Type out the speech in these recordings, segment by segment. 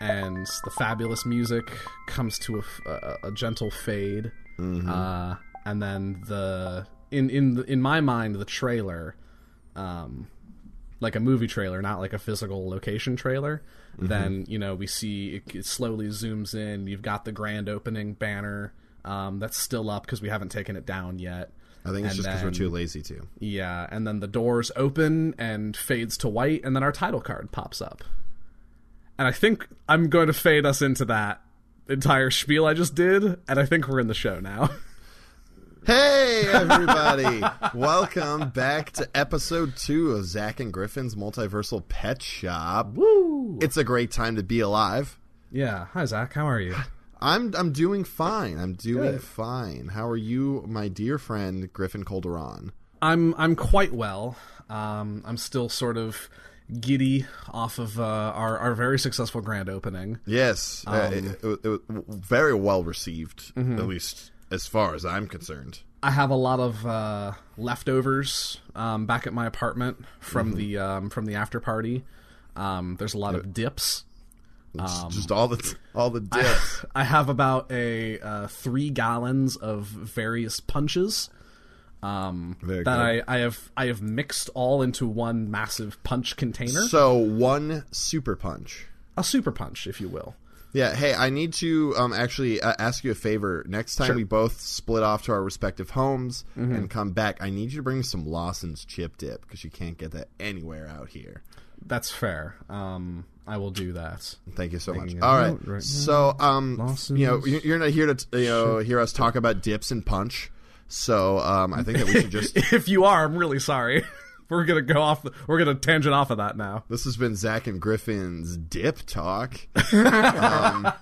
and the fabulous music comes to a gentle fade, uh, and then the in in the, in my mind the trailer, um, like a movie trailer, not like a physical location trailer. Then you know we see it, it slowly zooms in. You've got the grand opening banner um, that's still up because we haven't taken it down yet. I think it's And just because we're too lazy to. Yeah, and then the doors open and fades to white, and then our title card pops up. And I think I'm going to fade us into that entire spiel I just did, and I think we're in the show now. Hey, everybody! Welcome back to episode two of Zach and Griffin's Multiversal Pet Shop. Woo! It's a great time to be alive. Yeah. Hi, Zach. How are you? I'm I'm doing fine. I'm doing Good. fine. How are you, my dear friend Griffin Calderon? I'm I'm quite well. Um, I'm still sort of giddy off of uh, our our very successful grand opening. Yes, uh, it, it, it was very well received, Mm-hmm. at least as far as I'm concerned. I have a lot of uh, leftovers um, back at my apartment from the um, from the after party. Um, there's a lot of dips. Um, just all the all the dips. I have about a uh, three gallons of various punches um, that good. I, I have I have mixed all into one massive punch container, so one super punch. a super punch, if you will. Yeah. Hey, I need to um, actually uh, ask you a favor. Next time Sure. Mm-hmm. we both split off to our respective homes and come back, I need you to bring me some Lawson's chip dip because you can't get that anywhere out here. That's fair. Um, I will do that. Thank you so much. Making a right. right so, um, Lawson's you know, you- you're not here to t- you know hear us talk about dips and punch. So, um, I think that we should just. If you are, I'm really sorry. we're gonna go off. The, We're gonna tangent off of that now. This has been Zach and Griffin's dip talk. um,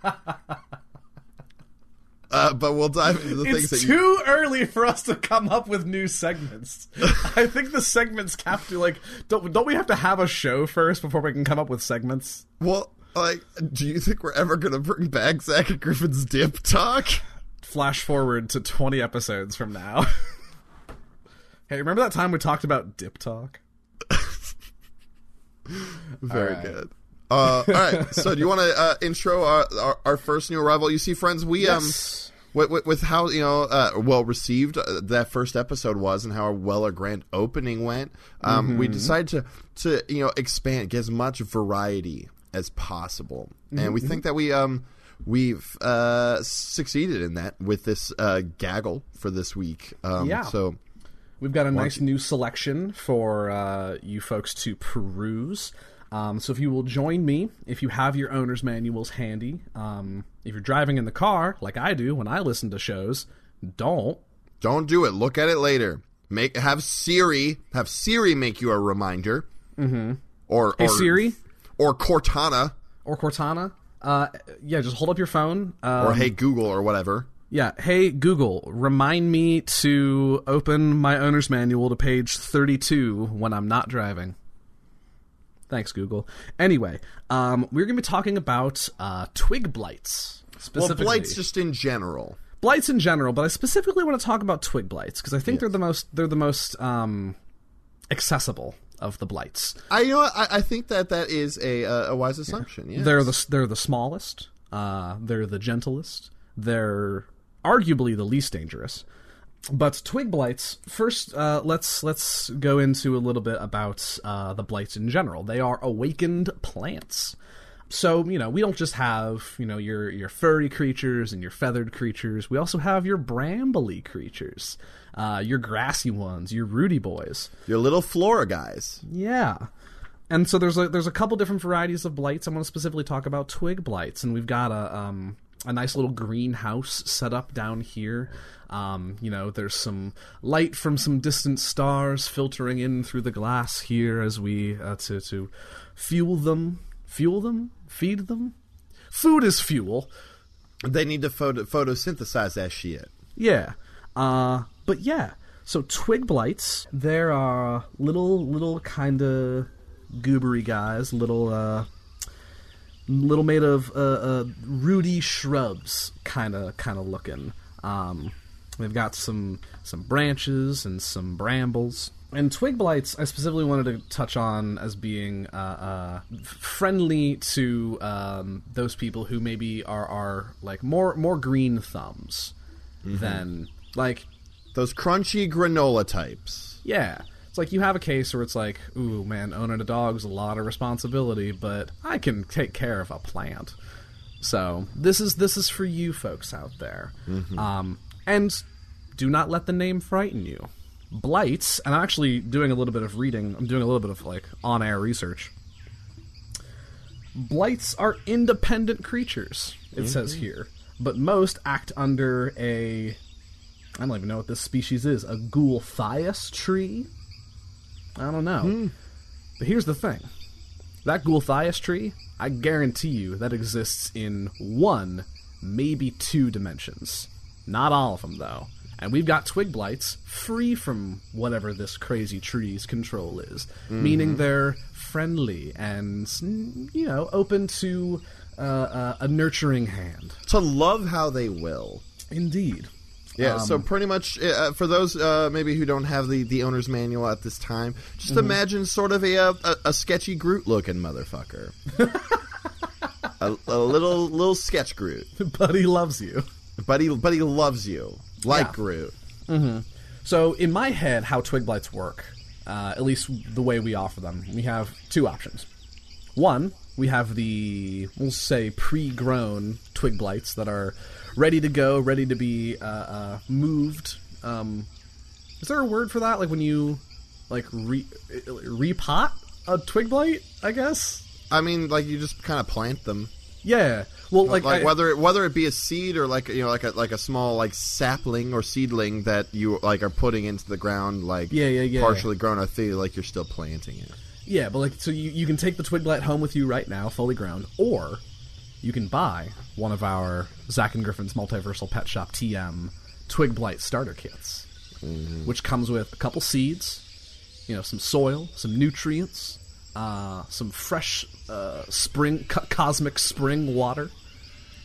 uh, but we'll dive into the things It's that you. too early for us to come up with new segments. I think the segments have to like don't don't we have to have a show first before we can come up with segments? Well, like, do you think we're ever gonna bring back Zach and Griffin's dip talk? Flash forward to 20 episodes from now. hey, remember that time we talked about dip talk? Very right. good. Uh, all right. So, do you want to uh, intro our, our our first new arrival? You see, friends, we um. With, with, with how you know uh, well received uh, that first episode was and how well our grand opening went, um, we decided to to you know expand, get as much variety as possible, and we think that we um we've uh, succeeded in that with this uh, gaggle for this week. Um, Yeah. So We've got a nice new selection for uh, you folks to peruse. Um, so if you will join me, if you have your owner's manuals handy, um, if you're driving in the car like I do when I listen to shows, don't. don't do it. Look at it later. Make have Siri have Siri make you a reminder. Mm-hmm. Or Hey or Siri or Cortana or Cortana, uh, yeah, just hold up your phone. Um, or Hey Google or whatever. Yeah. Hey, Google, remind me to open my owner's manual to page 32 when I'm not driving. Thanks, Google. Anyway, um, we're going to be talking about uh, twig blights. Well, blights just in general. blights in general, but I specifically want to talk about twig blights because I think they're the most they're the most um, accessible of the blights. I you know? I, I think that that is a a wise assumption. Yeah, They're the they're the smallest. Uh, they're the gentlest. They're arguably the least dangerous. But twig blights. First, uh, let's let's go into a little bit about uh, the blights in general. They are awakened plants. So you know we don't just have you know your your furry creatures and your feathered creatures. We also have your brambly creatures, uh, your grassy ones, your rooty boys. your little flora guys. Yeah. And so there's a there's a couple different varieties of blights. I want to specifically talk about twig blights, and we've got a um a nice little greenhouse set up down here. Um, you know, there's some light from some distant stars filtering in through the glass here as we uh, to to fuel them, fuel them, feed them. Food is fuel. They need to photo- photosynthesize that shit. Yeah. Uh, but yeah. So twig blights, there are little, little kind of goobery guys, little, uh, little made of uh, uh, rooty shrubs, kind of, kind of looking. Um, they've got some some branches and some brambles. And twig blights, I specifically wanted to touch on as being uh, uh, friendly to um, those people who maybe are, are like more more green thumbs than like Those crunchy granola types. yeah. It's like you have a case where it's like, ooh man, owning a dog's a lot of responsibility, but I can take care of a plant. So this is this is for you folks out there. Um, and do not let the name frighten you. Blights, and I'm actually doing a little bit of reading. I'm doing a little bit of like on-air research. Blights are independent creatures. It says here, but most act under a I don't even know what this species is. A gulthias tree? I don't know. But here's the thing. That gulthias tree, I guarantee you that exists in one, maybe two dimensions. Not all of them, though. And we've got twig blights free from whatever this crazy tree's control is, meaning they're friendly and, you know, open to uh, uh, a nurturing hand. To love how they will. Indeed. Yeah, so Um, pretty much uh, for those uh, maybe who don't have the, the owner's manual at this time, just Mm-hmm. imagine sort of a, a, a sketchy Groot looking motherfucker. a, a little little sketch Groot, Buddy loves you. Buddy Buddy loves you like Yeah. Groot. So in my head, how twig blights work, uh, at least the way we offer them, we have two options. One, we have the we'll say pre-grown twig blights that are ready to go, ready to be uh, uh, moved. Um, is there a word for that? Like when you like re repot a twig blight? I guess. I mean, like you just kind of plant them, Yeah. Well, like, like, I- whether it, whether it be a seed or like you know like a like a small like sapling or seedling that you like are putting into the ground, like Yeah, yeah, yeah. partially grown. I feel like you're still planting it. Yeah, but like, so you, you can take the twig blight home with you right now, fully grown, or you can buy one of our Zach and Griffin's Multiversal Pet Shop TM twig blight starter kits, which comes with a couple seeds, you know, some soil, some nutrients, uh, some fresh uh, spring co- cosmic spring water,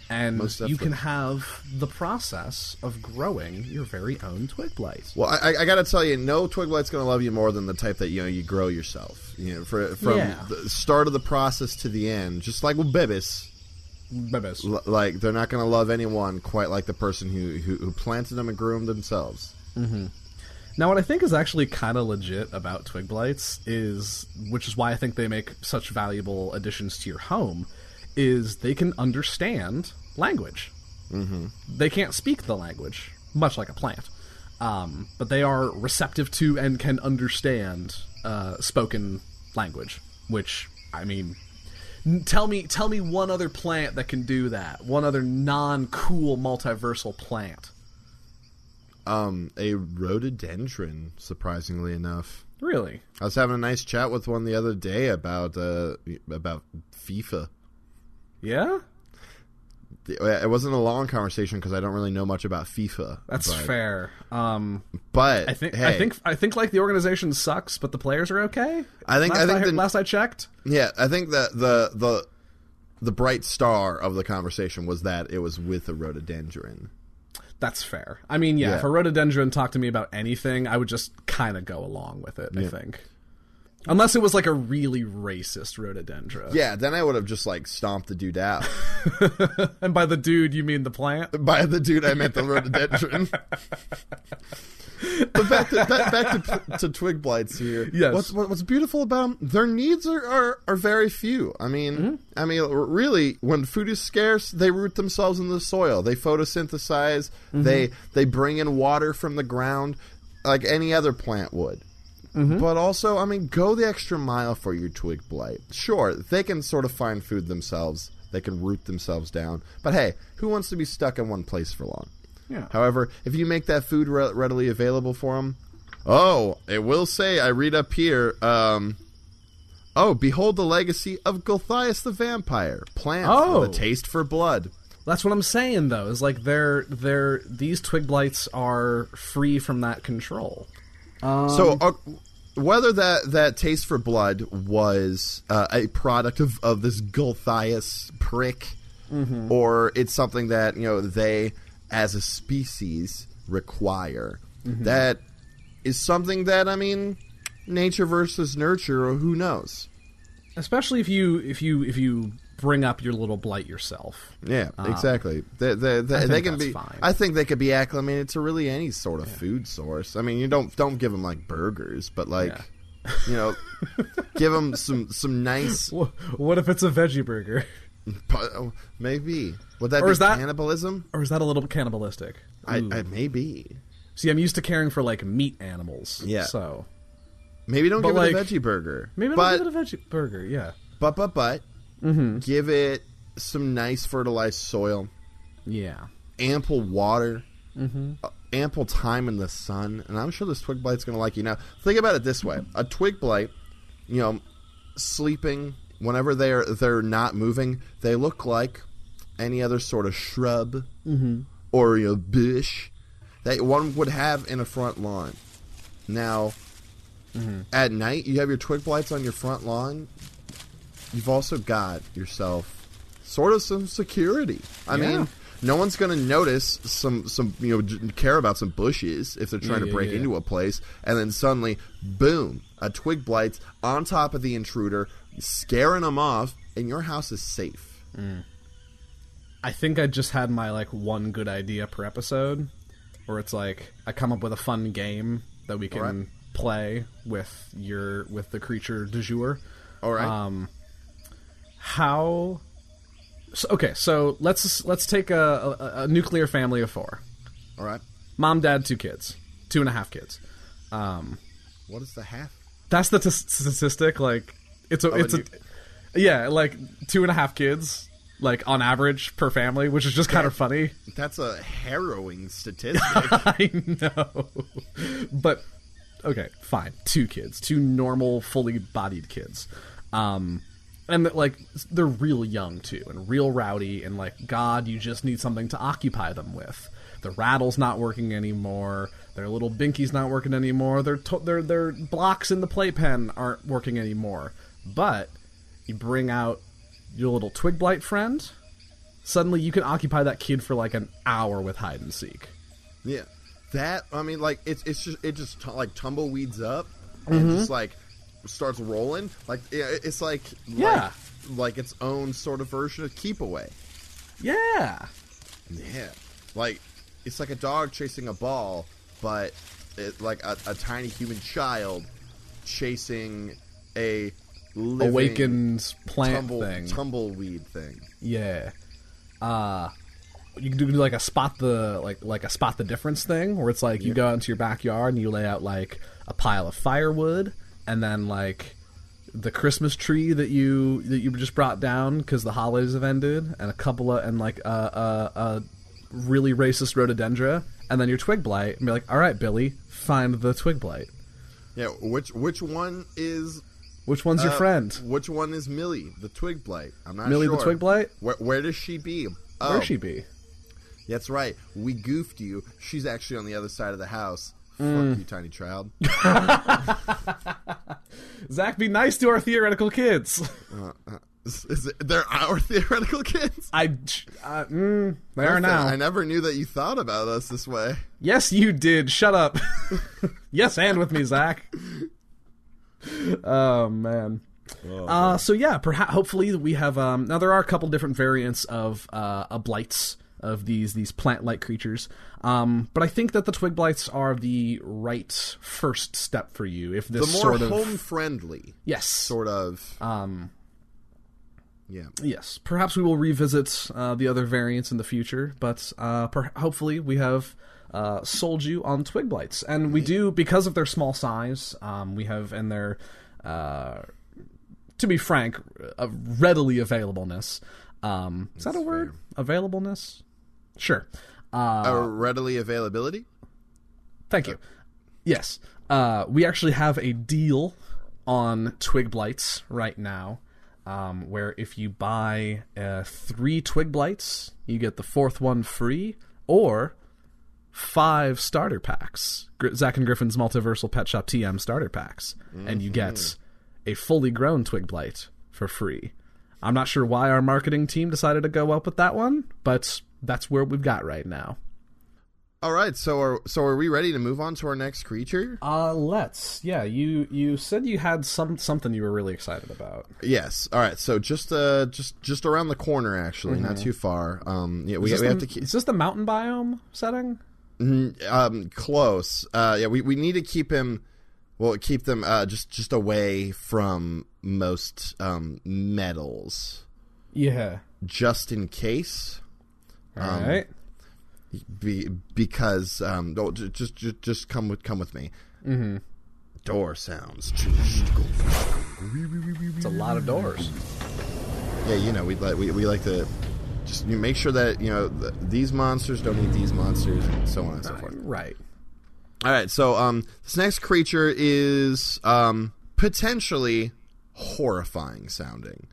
and you can have the process of growing your very own twig blight. Well, I, I got to tell you, no twig blight's going to love you more than the type that you know you grow yourself. You know, for, from Yeah. the start of the process to the end, just like with bibis, Bebes. l- like they're not going to love anyone quite like the person who, who who planted them and grew them themselves. Now, what I think is actually kind of legit about twig blights is, which is why I think they make such valuable additions to your home, is they can understand language. Mm-hmm. They can't speak the language, much like a plant, um, but they are receptive to and can understand uh, spoken language. Which I mean, tell me, tell me one other plant that can do that. One other non-cool multiversal plant. Um, a rhododendron, surprisingly enough. Really? I was having a nice chat with one the other day about uh about FIFA. Yeah. It wasn't a long conversation because I don't really know much about FIFA. That's but, fair. Um, But I think hey, I think I think like the organization sucks, but the players are okay. I think- last I think heard- the- last I checked. Yeah, I think that the the the bright star of the conversation was that it was with a rhododendron. That's fair. I mean, yeah, Yeah. if a rhododendron talked to me about anything, I would just kind of go along with it. I think, unless it was like a really racist rhododendron. Yeah, then I would have just like stomped the dude out. And by the dude, you mean the plant? By the dude, I meant the rhododendron. but back to back, back to, to twig blights here. Yes. What's what- what's beautiful about them? Their needs are, are, are very few. I mean, Mm-hmm. I mean, really, when food is scarce, they root themselves in the soil. They photosynthesize. Mm-hmm. They they bring in water from the ground, like any other plant would. Mm-hmm. But also, I mean, go the extra mile for your twig blight. Sure, they can sort of find food themselves. They can root themselves down. But hey, who wants to be stuck in one place for long? Yeah. However, if you make that food re- readily available for them, oh, it will say, I read up here, um, oh, behold the legacy of Gulthias the vampire, plant Oh. with a taste for blood. That's what I'm saying though. Is like they're they're these twig blights are free from that control. So, uh, whether that, that taste for blood was uh, a product of, of this Gulthias prick, or it's something that you know they, as a species, require, that is something that I mean, nature versus nurture, or who knows? Especially if you if you if you bring up your little blight yourself. Yeah, um, exactly. They, they, they, can that's be. fine. I think they could be acclimated to really any sort of food source. I mean, you don't don't give them like burgers, but like, you know, give them some some nice. What if it's a veggie burger? Oh, maybe would that Or be is that- cannibalism? Or is that a little cannibalistic? I. I maybe See, I'm used to caring for like meat animals. Yeah. So maybe don't But, give it a veggie burger. maybe but I'll give it a veggie burger. Yeah. but but but Mm-hmm. give it some nice fertilized soil, Yeah. ample water, Mm-hmm. uh, ample time in the sun, and I'm sure this twig blight's going to like you. Now, think about it this way: a twig blight, you know, sleeping whenever they're they're not moving, they look like any other sort of shrub or you know, bush that one would have in a front lawn. Now, at night, you have your twig blights on your front lawn. You've also got yourself sort of some security. I Yeah. mean, no one's going to notice some some you know care about some bushes if they're trying Yeah, to break yeah. into a place, and then suddenly, boom, a twig blights on top of the intruder, scaring them off, and your house is safe. I think I just had my like one good idea per episode, where it's like I come up with a fun game that we can Alright. play with your with the creature du jour. All right. Um, how? So, okay, so let's let's take a, a, a nuclear family of four: All right. mom, dad, two kids, two and a half kids. Um, What is the half? that's the t- statistic. Like it's a it's a and yeah, like two and a half kids, like on average per family, which is just kind of funny. That's a harrowing statistic. I know, but okay, fine. Two kids, two normal, fully bodied kids, um, and like they're real young too, and real rowdy, and like God, you just need something to occupy them with. The rattle's not working anymore. Their little binky's not working anymore. Their to- their their blocks in the playpen aren't working anymore. But you bring out your little twig blight friend. Suddenly, you can occupy that kid for like an hour with hide and seek. Yeah, that I mean, like it's it's just it just t- like tumbleweeds up and mm-hmm. just like starts rolling. Like yeah, it's like Yeah. like, like its own sort of version of keep away. Yeah. Yeah, like it's like a dog chasing a ball, but it, like a, a tiny human child chasing a living Awakened plant tumble, thing. tumbleweed thing. yeah. Uh you can do like a spot the like like a spot the difference thing where it's like you go out into your backyard and you lay out like a pile of firewood and then like the Christmas tree that you that you just brought down because the holidays have ended and a couple of and like a, a, a really racist rhododendra and then your twig blight and be like all right Billy find the twig blight Yeah, which which one is which one's your uh, friend Which one is Millie, the twig blight? I'm not sure. Millie sure. the twig blight Where, where does she be? Oh, where she be That's right. We goofed you. She's actually on the other side of the house. Mm. Fuck you, tiny child. Zach be nice to our theoretical kids Is, is it, they're our theoretical kids. I, uh, mm, they are now. I never knew that you thought about us this way. Yes, you did. Shut up. yes, and with me, Zach. Oh man. uh, so yeah, perhaps hopefully we have. Um, now there are a couple different variants of uh, uh, blights of these these plant-like creatures, um, but I think that the twig blights are the right first step for you. If The this more sort of home friendly yes, sort of. um, Yeah. Yes, perhaps we will revisit uh, the other variants in the future, but uh, per- hopefully we have uh, sold you on twig blights, and we do because of their small size. Um, we have and their, uh, to be frank, uh, readily availableness. Um, is that a word? Availableness? Sure. Uh, Uh, readily availability. Thank you. Yes, uh, we actually have a deal on twig blights right now. um, where if you buy uh, three twig blights, you get the fourth one free, or five starter packs. Gr- Zach and Griffin's Multiversal Pet Shop TM starter packs, and you get a fully grown twig blight for free. I'm not sure why our marketing team decided to go up with that one, but that's where we've got right now. All right, so are so are we ready to move on to our next creature? Uh let's. Yeah, you you said you had some something you were really excited about. Yes. All right. So just uh just just around the corner, actually, not too far. Um, yeah, we, we the- have to keep Is this the mountain biome setting? um close. Uh, yeah, we we need to keep him. Well, keep them uh just just away from most um metals, Yeah. just in case. All Um, right. Be, because um, oh, ju- just just just come with come with me. Mm-hmm. Door sounds. It's a lot of doors. Yeah, you know, we like we, we like to just you make sure that you know th these monsters don't eat these monsters, and so on and so forth. Right. All right, so um, this next creature is um potentially horrifying sounding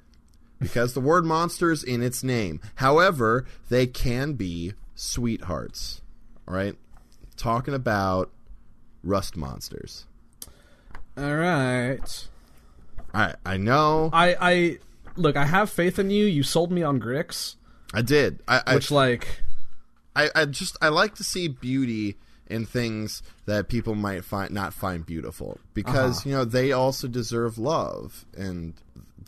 because the word monster is in its name. However, they can be sweethearts. All right, talking about rust monsters. All right. Right, I know I I look. I have faith in you. You sold me on Grix, I did. I, I which like I, I just I like to see beauty in things that people might find not find beautiful because Uh-huh. you know they also deserve love and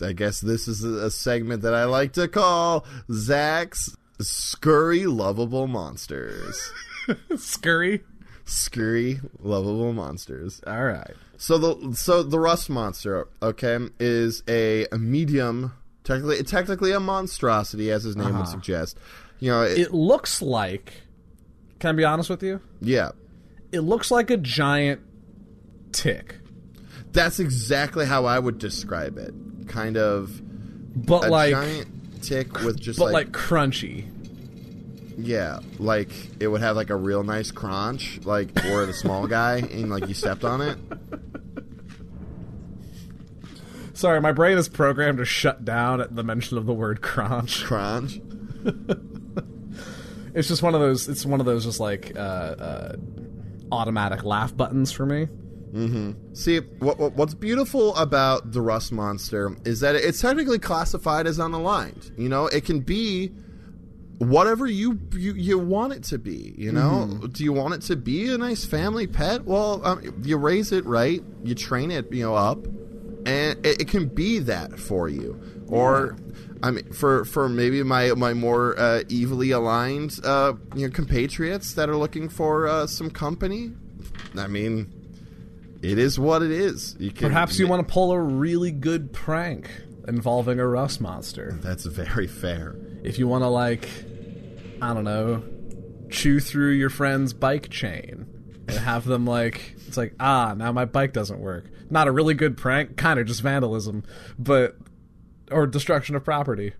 I guess this is a, segment that I like to call Zach's scurry lovable monsters. scurry. scurry lovable monsters. All right. So the so the rust monster, okay, is a, a medium, technically technically a monstrosity as his name would uh-huh. suggest. You know, it, It looks like. Can I be honest with you? yeah. It looks like a giant tick, That's exactly how I would describe it. Kind of but a like, giant tick with just but like, like crunchy. yeah, like it would have like a real nice crunch, like or the small guy and like you stepped on it. Sorry, my brain is programmed to shut down at the mention of the word crunch. Crunch. It's just one of those. It's one of those just like uh, uh, automatic laugh buttons for me. See, what, what, what's beautiful about the rust monster is that it's technically classified as unaligned. You know, it can be whatever you you, you want it to be. You know, do you want it to be a nice family pet? Well, um, you raise it right, you train it, you know, up, and it, it can be that for you. Or, I mean, for for maybe my my more uh, evilly aligned uh, you know compatriots that are looking for uh, some company. I mean, it is what it is. You can, Perhaps you want to pull a really good prank involving a rust monster. That's very fair. If you want to like, I don't know, chew through your friend's bike chain and have them like, it's like ah, now my bike doesn't work. Not a really good prank, kind of just vandalism, but or destruction of property.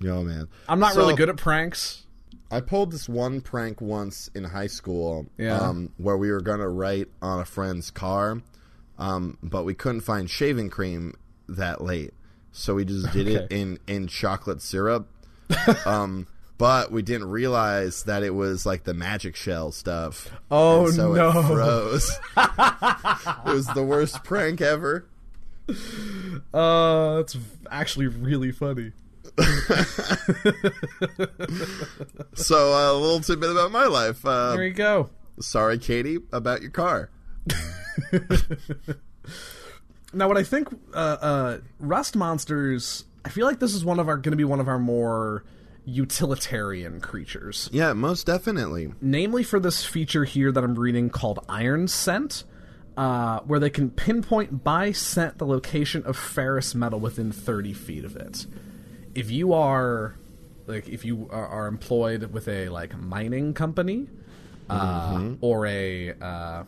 Yo, man. I'm not So, really good at pranks. I pulled this one prank once in high school Yeah. um, where we were going to write on a friend's car, um, but we couldn't find shaving cream that late. So we just did it in, in chocolate syrup. um, but we didn't realize that it was like the magic shell stuff. Oh, And so no. it froze. it was the worst prank ever. Uh, it's actually really funny. So uh, a little tidbit about my life. Uh, There you go. sorry, Katie, about your car. Now, what I think, uh, uh, Rust Monsters, I feel like this is one of our going to be one of our more utilitarian creatures. Yeah, most definitely. Namely, for this feature here that I'm reading called Iron Scent, uh, where they can pinpoint by scent the location of ferrous metal within 30 feet of it. If you are, like, if you are, are employed with a like mining company, uh, or a, uh,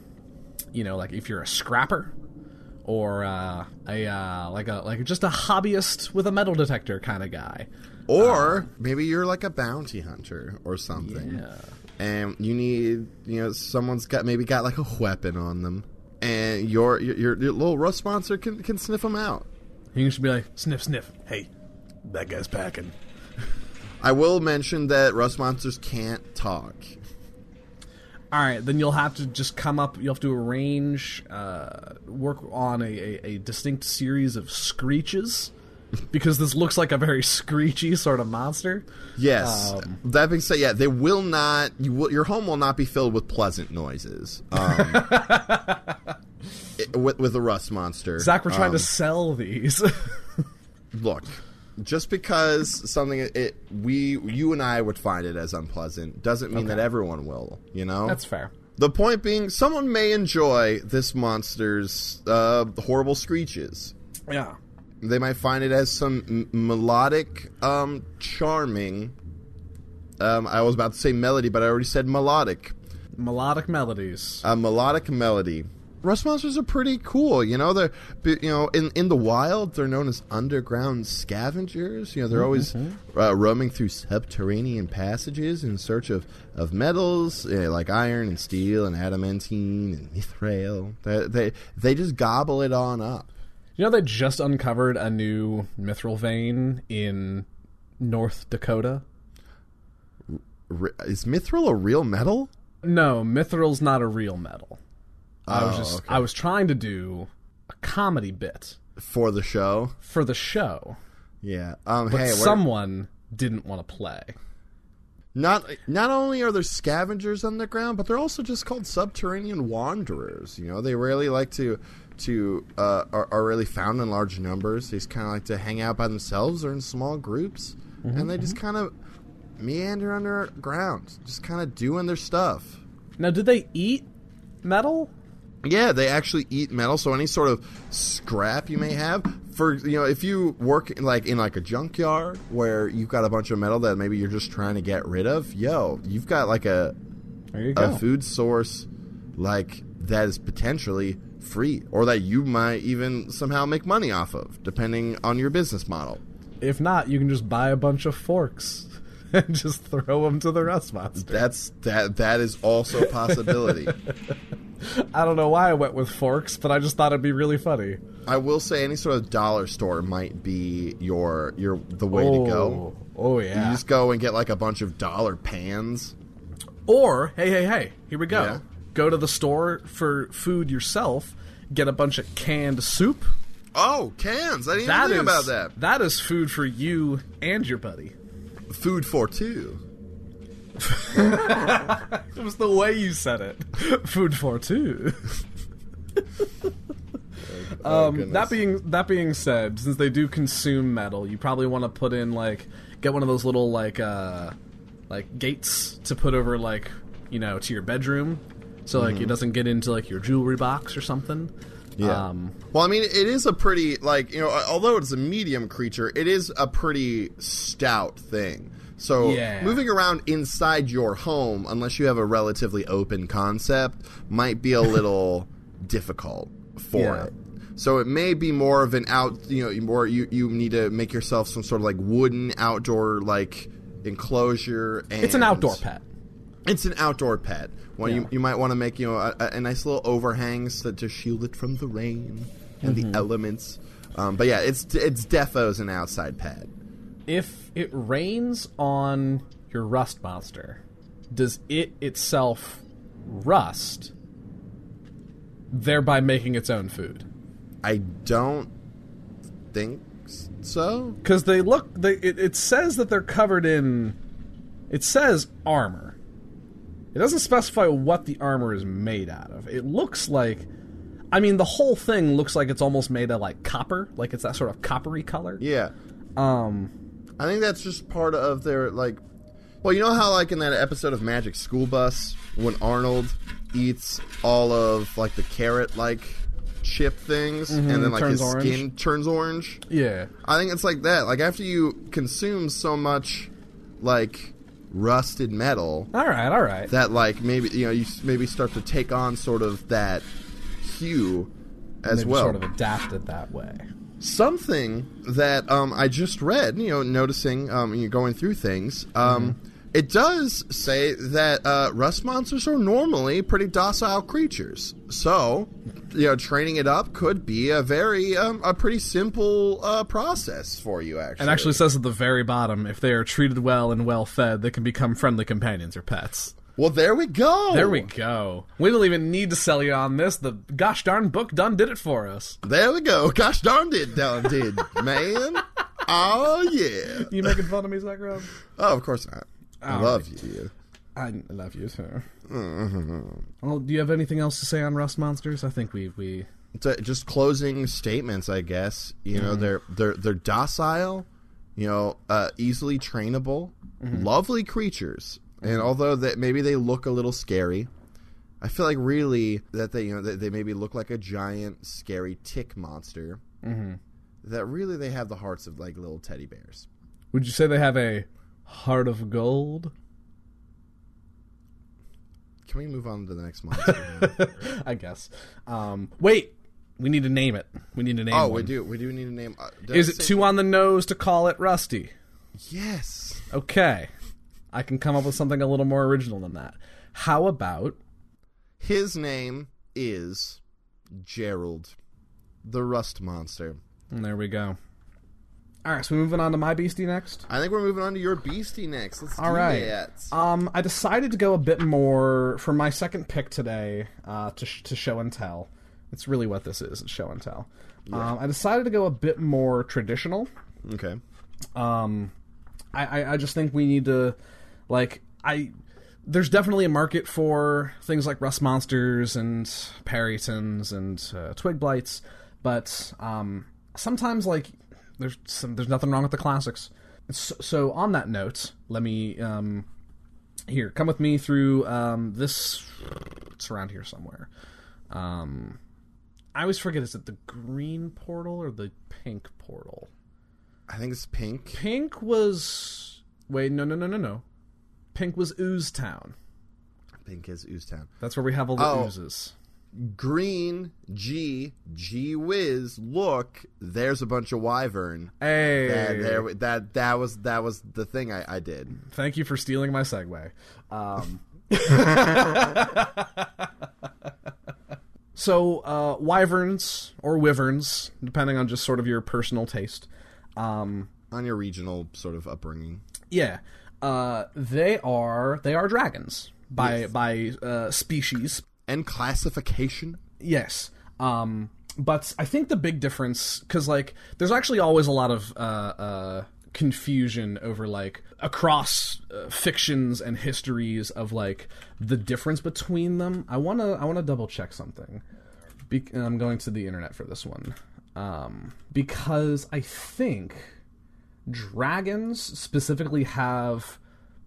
you know, like if you're a scrapper, or uh, a uh, like a like just a hobbyist with a metal detector kind of guy. Or maybe you're like a bounty hunter or something. Yeah. And you need, you know, someone's got maybe got like a weapon on them. And your your, your, little rust monster can, can sniff them out. You just be like, sniff, sniff. Hey, that guy's packing. I will mention that rust monsters can't talk. All right, then you'll have to just come up. You'll have to arrange, uh, work on a, a, a distinct series of screeches, because this looks like a very screechy sort of monster. Yes. Um, that being said, yeah, they will not. You will, your home will not be filled with pleasant noises. Um, it- with with a rust monster. Zach, we're trying Um, to sell these. look. Just because something it we you and I would find it as unpleasant doesn't mean Okay. that everyone will. You know. That's fair. The point being, someone may enjoy this monster's uh, horrible screeches. Yeah. They might find it as some m- melodic, um, charming. Um, I was about to say melody, but I already said melodic. Melodic melodies. A melodic melody. Rust monsters are pretty cool. You know, they're you know in in the wild they're known as underground scavengers. You know, they're always uh, roaming through subterranean passages in search of of metals uh, like iron and steel and adamantine and mithril. They they they just gobble it on up. You know they just uncovered a new mithril vein in North Dakota? R- is mithril a real metal? No, mithril's not a real metal. I was Oh, just okay. I was trying to do a comedy bit for the show. for the show, Yeah. Um. but hey, we're- someone didn't want to play. not not only are there scavengers on the ground, but they're also just called subterranean wanderers. You know, they rarely like to to uh, are, are really found in large numbers. They just kind of like to hang out by themselves or in small groups, and they just kind of meander underground, just kind of doing their stuff. Now, did they eat metal? Yeah, they actually eat metal. So any sort of scrap you may have, for you know, if you work in, like in like a junkyard where you've got a bunch of metal that maybe you're just trying to get rid of, yo, you've got like a you go. a food source like that is potentially free, or that you might even somehow make money off of, depending on your business model. If not, you can just buy a bunch of forks and just throw them to the rust monster. That's that that is also a possibility. I don't know why I went with forks, but I just thought it'd be really funny. I will say any sort of dollar store might be your your the way to go. Oh, oh yeah. You just go and get like a bunch of dollar pans. Or hey hey hey, here we go. Yeah. Go to the store for food yourself. Get a bunch of canned soup. Oh, cans! I didn't That even think is about that. that is food for you and your buddy. Food for two. It was the way you said it. Food for two. Oh, Um, that being that being said, since they do consume metal, you probably want to put in like get one of those little like uh like gates to put over like you know to your bedroom, so like it doesn't get into like your jewelry box or something. Mm-hmm. Yeah. Um, Well, I mean, it is a pretty like you know, although it's a medium creature, it is a pretty stout thing. So Yeah. moving around inside your home, unless you have a relatively open concept, might be a little difficult for Yeah. it. So it may be more of an out, you know, more you you need to make yourself some sort of like wooden outdoor like enclosure. And it's an outdoor pet. It's an outdoor pet. Well, Yeah. you, you might want to make you know a, a- nice little overhang so to shield it from the rain and Mm-hmm. the elements. Um, but yeah, it's it's defos an outside pet. If it rains on your rust monster, does it itself rust, thereby making its own food? I don't think so. because they look they it, it says that they're covered in it says armor it doesn't specify what the armor is made out of it looks like i mean the whole thing looks like it's almost made of like copper like it's that sort of coppery color Yeah, um I think that's just part of their like. Well, you know how like in that episode of Magic School Bus when Arnold eats all of like the carrot like chip things and then like Mm-hmm. his orange. skin turns orange. yeah I think it's like that. Like after you consume so much like rusted metal all right all right that like maybe you know you maybe start to take on sort of that hue as well. sort of adapted that way Something that um, I just read, you know, noticing um, you know, going through things. Um, It does say that uh, rust monsters are normally pretty docile creatures. So, you know, training it up could be a very, um, a pretty simple uh, process for you, actually. It actually says at the very bottom, if they are treated well and well fed, they can become friendly companions or pets. Well, there we go. There we go. We don't even need to sell you on this. The gosh darn book done did it for us. There we go. Gosh darn did, done did, man. Oh, yeah. You making fun of me, Zach Rob? Oh, of course not. I All love you. I love you, sir. Mm-hmm. Well, do you have anything else to say on Rust Monsters? I think we we So just closing statements, I guess. You know, mm-hmm. they're they're they're docile, you know, uh, easily trainable, mm-hmm. lovely creatures. And although that maybe they look a little scary, I feel like really that they you know that they maybe look like a giant scary tick monster. Mm-hmm. That really they have the hearts of like little teddy bears. would you say they have a heart of gold? Can we move on to the next monster? I guess. Um, wait, we need to name it. We need to name. oh, one. we do. We do need a name. Uh, Is it too on the nose to call it Rusty? Yes. Okay, I can come up with something a little more original than that. How about His name is Gerald, the Rust Monster. and there we go. All right, so we're moving on to my beastie next. I think we're moving on to your beastie next. Let's All right. Um, I decided to go a bit more for my second pick today uh, to sh- to show and tell. It's really what this is. It's show and tell. Um, I decided to go a bit more traditional. Okay. Um, I, I, I just think we need to, like, I. There's definitely a market for things like rust monsters and perytons and uh, twig blights, but um, sometimes like there's some, there's nothing wrong with the classics. So, so on that note, let me um, here come with me through um, this. It's around here somewhere. Um, I always forget is it the green portal or the pink portal? I think it's pink. Pink was wait no no no no no. Pink was Ooze Town. Pink is Oozetown. That's where we have all the Oh. oozes. Green, G, G whiz. Look, there's a bunch of wyvern. Hey, That, there, that that was that was the thing I, I did. thank you for stealing my segue. Um, so uh, wyverns or wyverns, depending on just sort of your personal taste. Um, On your regional sort of upbringing. yeah, uh, they are they are dragons by by uh, species. And classification. Yes. Um, but I think the big difference, because like, there's actually always a lot of uh, uh, confusion over like across uh, fictions and histories of like the difference between them. I wanna I wanna double check something. Be- I'm going to the internet for this one um, because I think dragons specifically have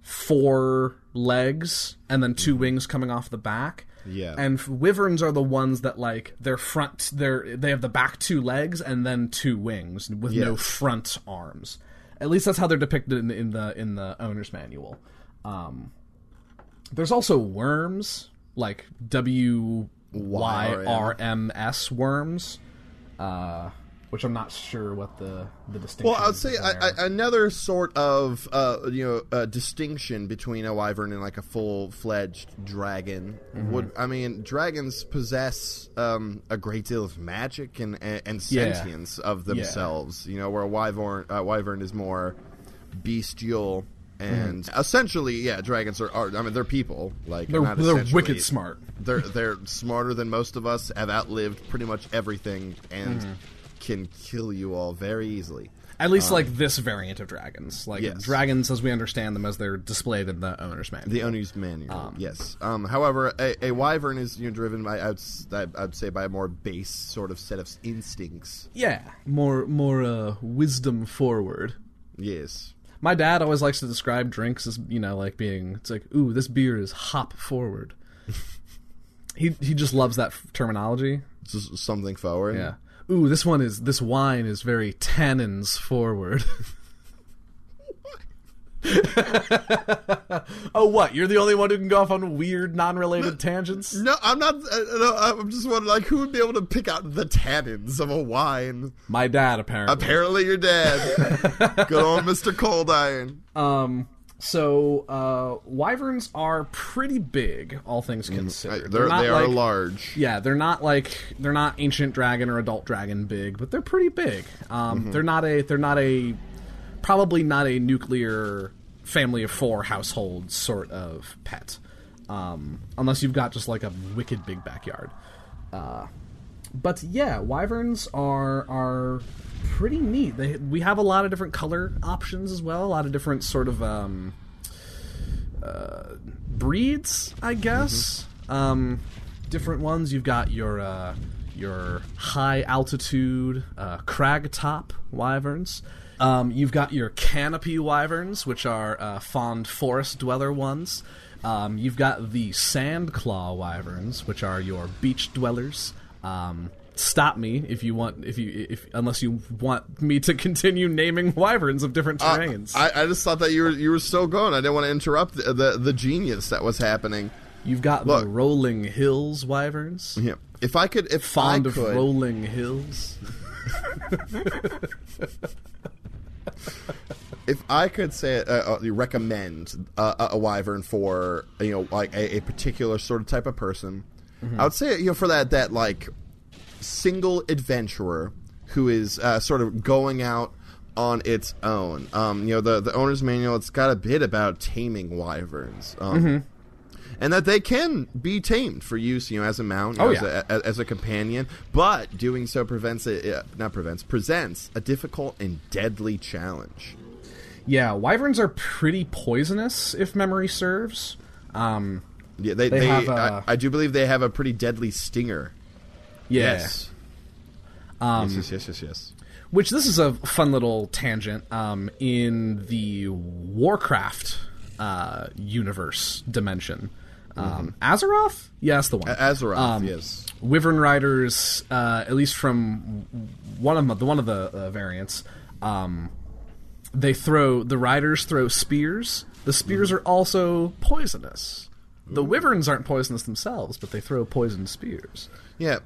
four legs and then two wings coming off the back. Yeah. And wyverns are the ones that like their front their they have the back two legs and then two wings with no front arms. At least that's how they're depicted in the in the, in the owner's manual. Um, there's also worms like W Y R M S wyrms, uh, which I'm not sure what the the distinction. Well, I would say. I, I, another sort of uh, you know uh, distinction between a wyvern and like a full fledged dragon Mm-hmm. would I mean dragons possess um, a great deal of magic and and, and Yeah. sentience of themselves. You know, where a wyvern uh, wyvern is more bestial. And essentially, yeah, dragons are, are. I mean, they're people. Like Mm-hmm. they're, not they're wicked smart. They're they're smarter than most of us. Have outlived pretty much everything, and Mm-hmm. Can kill you all very easily. At least like this variant of dragons, like Um, Yes. dragons as we understand them as they're displayed in the owner's manual. The owner's manual, yes. Um, however, a, a wyvern is you know, driven by I'd, I'd say by a more base sort of set of instincts. yeah, more more uh, wisdom forward. Yes, My dad always likes to describe drinks as you know like being it's like ooh this beer is hop forward. he he just loves that f- terminology. just something forward. Yeah. Ooh, this one is this wine is very tannins forward. oh, what? You're the only one who can go off on weird, non-related tangents. No, I'm not. Uh, no, I'm just wondering, like, who would be able to pick out the tannins of a wine? My dad, apparently. Apparently, your dad. Good old Mister Calderon. Um. So uh, wyverns are pretty big, all things I- considered. they're, not they are like- large. Yeah, they're not like they're not ancient dragon or adult dragon big, but they're pretty big. Um, They're not a they're not a probably not a nuclear family of four household sort of pet, um, unless you've got just like a wicked big backyard. Uh, but yeah, wyverns are are pretty neat. They we have a lot of different color options as well, a lot of different sort of um, uh, breeds, I guess. Um, different ones. You've got your uh, your high altitude uh, crag top wyverns. Um, you've got your canopy wyverns, which are uh, fond forest dweller ones. Um, you've got the sand claw wyverns, which are your beach dwellers. Um, stop me if you want, if you, if unless you want me to continue naming wyverns of different Uh, terrains. I, I just thought that you were you were still going. I didn't want to interrupt the the, the genius that was happening. You've got Look. the rolling hills wyverns. Yeah. If I could, if Fond I of could, rolling hills. if I could say uh, uh, recommend uh, a- a wyvern for you know like a, a particular sort of type of person, I would say you know for that that like single adventurer who is uh, sort of going out on its own. Um, you know the the owner's manual. It's got a bit about taming wyverns. Um, And that they can be tamed for use, you know, as a mount, Oh, know, as, yeah. a, as a companion. But doing so prevents it, uh, not prevents, presents a difficult and deadly challenge. Yeah, wyverns are pretty poisonous if memory serves. Um, Yeah, they, They they, have, uh, I, I do believe they have a pretty deadly stinger. yeah. Yes. Um, yes, yes, yes, yes, yes. Which this is a fun little tangent. Um, in the Warcraft uh, universe dimension, um, Azeroth, yeah, that's the one. Mm-hmm. Azeroth, Um, yes. Wyvern riders, uh, at least from one of the one of the uh, variants, um, they throw the riders throw spears. The spears are also poisonous. The wyverns aren't poisonous themselves, but they throw poisoned spears. Yeah.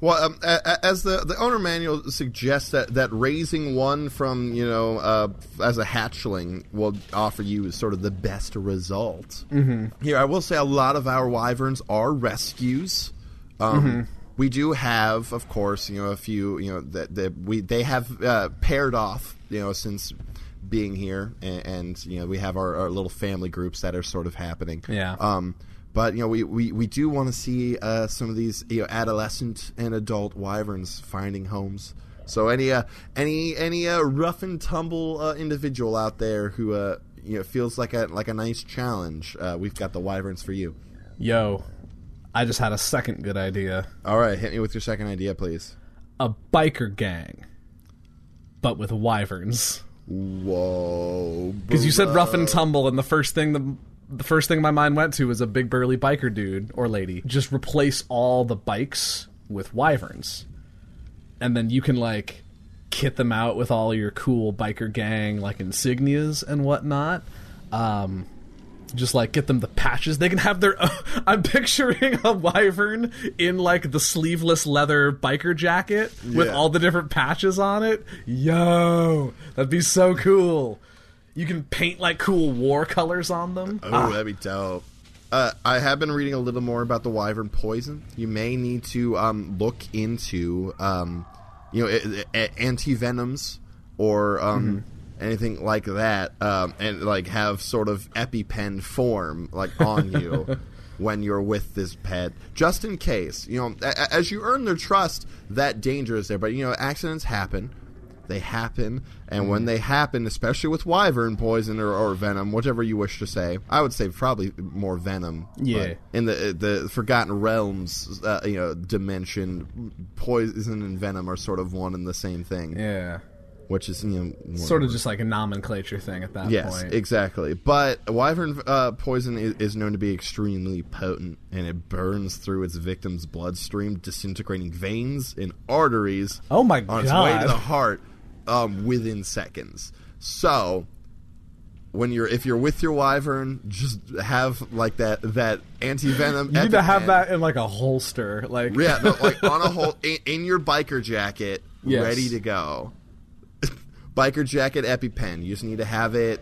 Well, um, as the, the owner manual suggests that, that raising one from you know uh, as a hatchling will offer you sort of the best result. Mm-hmm. Here, I will say a lot of our wyverns are rescues. Um, We do have, of course, you know a few you know that, that we they have uh, paired off you know since being here, and, and you know we have our, our little family groups that are sort of happening. Yeah. Um, but you know, we, we, we do want to see uh, some of these you know adolescent and adult wyverns finding homes. So any uh, any any uh, rough and tumble uh, individual out there who uh, you know feels like a like a nice challenge, uh, we've got the wyverns for you. Yo, I just had a second good idea. All right, hit me with your second idea, please. A biker gang, but with wyverns. Whoa! Because you said rough and tumble, and the first thing the the first thing my mind went to was a big burly biker dude or lady. Just replace all the bikes with wyverns, and then you can like kit them out with all your cool biker gang like insignias and whatnot. Um, just like get them the patches. They can have their. I'm picturing a wyvern in like the sleeveless leather biker jacket with all the different patches on it. Yo, that'd be so cool. You can paint like cool war colors on them. Oh, Ah, that'd be dope. Uh, I have been reading a little more about the wyvern poison. You may need to um, look into, um, you know, anti venoms or um, anything like that, um, and like have sort of EpiPen form like on you when you're with this pet, just in case. You know, as you earn their trust, that danger is there. But you know, accidents happen they happen and when they happen especially with wyvern poison or, or venom whatever you wish to say i would say probably more venom Yeah. but in the the forgotten realms uh, you know dimension poison and venom are sort of one and the same thing yeah, which is you know sort of just like a nomenclature thing at that Yes, point. exactly. But wyvern uh, poison is, is known to be extremely potent, and it burns through its victim's bloodstream, disintegrating veins and arteries. Oh my on its way to God. the heart um, within seconds. So, when you're if you're with your wyvern, just have like that that anti venom. you need to have that in like a holster, like Yeah, no, like on a whole in, in your biker jacket, Yes. ready to go. biker jacket EpiPen. You just need to have it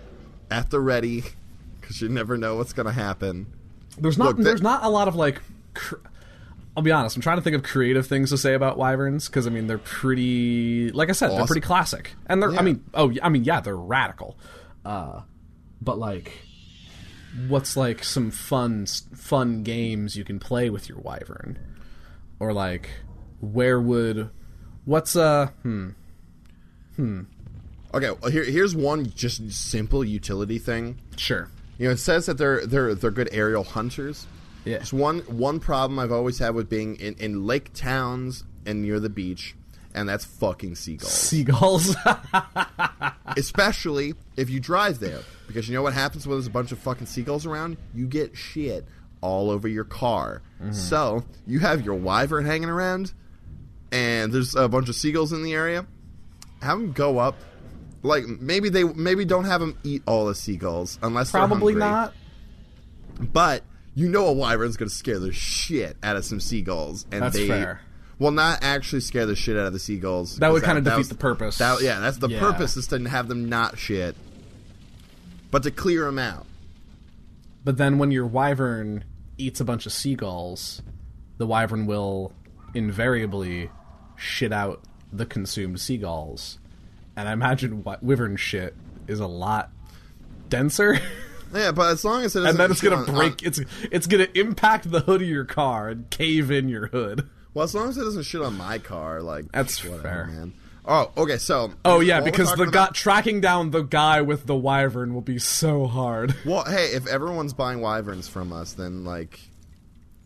at the ready because you never know what's gonna happen. There's not Look, the- there's not a lot of like. Cr- I'll be honest. I'm trying to think of creative things to say about wyverns because I mean they're pretty. Like I said, they're pretty classic, and they're. Yeah. I mean, oh, I mean, yeah, they're radical. Uh, but like, what's like some fun fun games you can play with your wyvern, or like, where would, what's uh, hmm, hmm, Okay, well, here here's one just simple utility thing. sure, You know, it says that they're they're they're good aerial hunters. Yeah, one one problem I've always had with being in, in lake towns and near the beach, and that's fucking seagulls. seagulls. Especially if you drive there, because you know what happens when there's a bunch of fucking seagulls around? You get shit all over your car. Mm-hmm. So you have your wyvern hanging around, and there's a bunch of seagulls in the area. Have them go up. Like maybe they maybe don't have them eat all the seagulls unless they're Probably not. But you know a wyvern's going to scare the shit out of some seagulls, and That's they fair. will not actually scare the shit out of the seagulls. That would kinda defeat was- the purpose. That, yeah, that's the Yeah. purpose is to have them not shit, but to clear them out. But then when your wyvern eats a bunch of seagulls, the wyvern will invariably shit out the consumed seagulls. And I imagine wy- wyvern shit is a lot denser. Yeah, but as long as it and then it's gonna on- break on- it's it's gonna impact the hood of your car and cave in your hood. well, as long as it doesn't shit on my car, like That's whatever, fair. man. Oh, okay. So Oh yeah, because the guy tracking down the guy with the wyvern will be so hard. Well, hey, if everyone's buying wyverns from us, then like,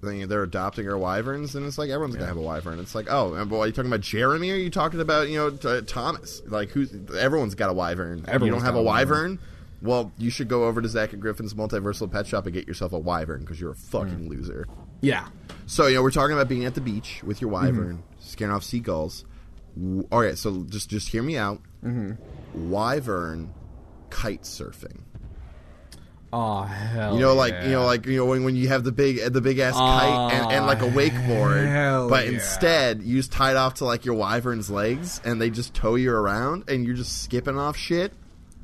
then they're adopting our wyverns, and it's like everyone's gonna have a wyvern. It's like, oh, and, well, are you talking about Jeremy? Or are you talking about you know t- Thomas? Like, who's everyone's got a wyvern. If you don't have a a wyvern. Well, you should go over to Zach and Griffin's Multiversal Pet Shop and get yourself a wyvern because you're a fucking loser. Yeah. So you know we're talking about being at the beach with your wyvern, Mm-hmm. scaring off seagulls. All right, so just just hear me out. Mm-hmm. Wyvern kite surfing. Oh hell. You know, like yeah. you know, like you know, when, when you have the big the big ass kite and, and like a wakeboard, but yeah. instead you just tie it off to like your wyvern's legs, and they just tow you around, and you're just skipping off shit.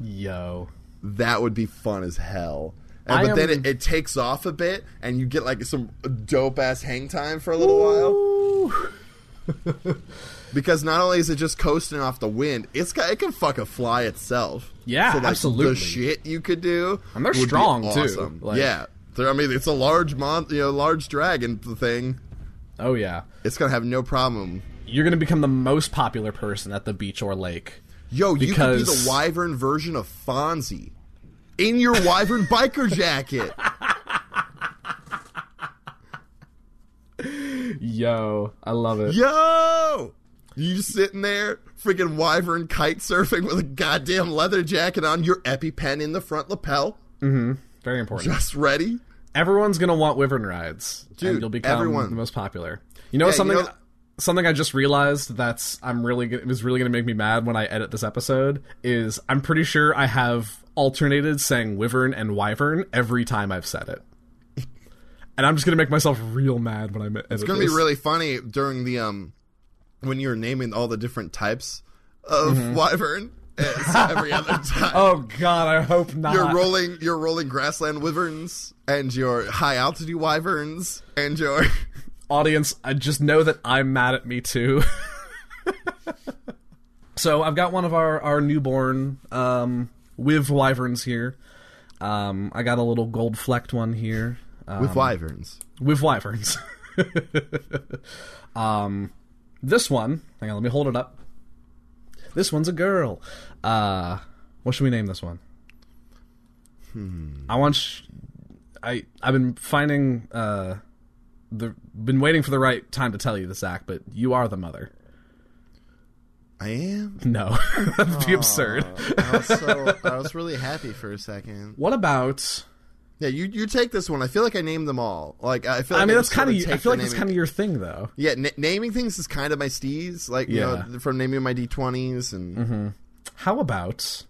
Yo. That would be fun as hell. And, but then it, it takes off a bit, and you get like some dope ass hang time for a little while. Because not only is it just coasting off the wind, it's got, it can fucking fly itself. Yeah, so, like, absolutely. The shit you could do, And they're strong, too. Like- yeah, I mean it's a large mon, you know, large dragon thing. Oh yeah. It's gonna have no problem. You're gonna become the most popular person at the beach or lake. Yo, you could be the wyvern version of Fonzie in your wyvern biker jacket. Yo, I love it. Yo, you sitting there, freaking wyvern kite surfing with a goddamn leather jacket on, your EpiPen in the front lapel, Mm-hmm. Very important. just ready. Everyone's gonna want wyvern rides, Dude, and you'll become everyone. the most popular. You know Yeah, you something? know- something I just realized that's I'm really was really gonna make me mad when I edit this episode is I'm pretty sure I have alternated saying wyvern and wyvern every time I've said it, and I'm just gonna make myself real mad when I edit It's gonna be really funny during the um when you're naming all the different types of wyvern. Every other time. Oh God, I hope not. You're rolling, you're rolling grassland wyverns, and your high altitude wyverns, and your audience, I just know that I'm mad at me too. so I've got one of our our newborn um, with wyverns here. Um, I got a little gold flecked one here um, with wyverns. with wyverns. um, this one, hang on, let me hold it up. This one's a girl. Uh, what should we name this one? I want. Sh- I I've been finding uh, the been waiting for the right time to tell you this, Zach, but you are the mother. I am. No, that'd be absurd. I was so I was really happy for a second. What about? Yeah, you you take this one. I feel like I named them all. Like I feel. Like I mean, that's kind of. I feel like that's kind of your thing, though. Yeah, na- naming things is kind of my steez. Like you Yeah. know, from naming my d twenties and mm-hmm. How about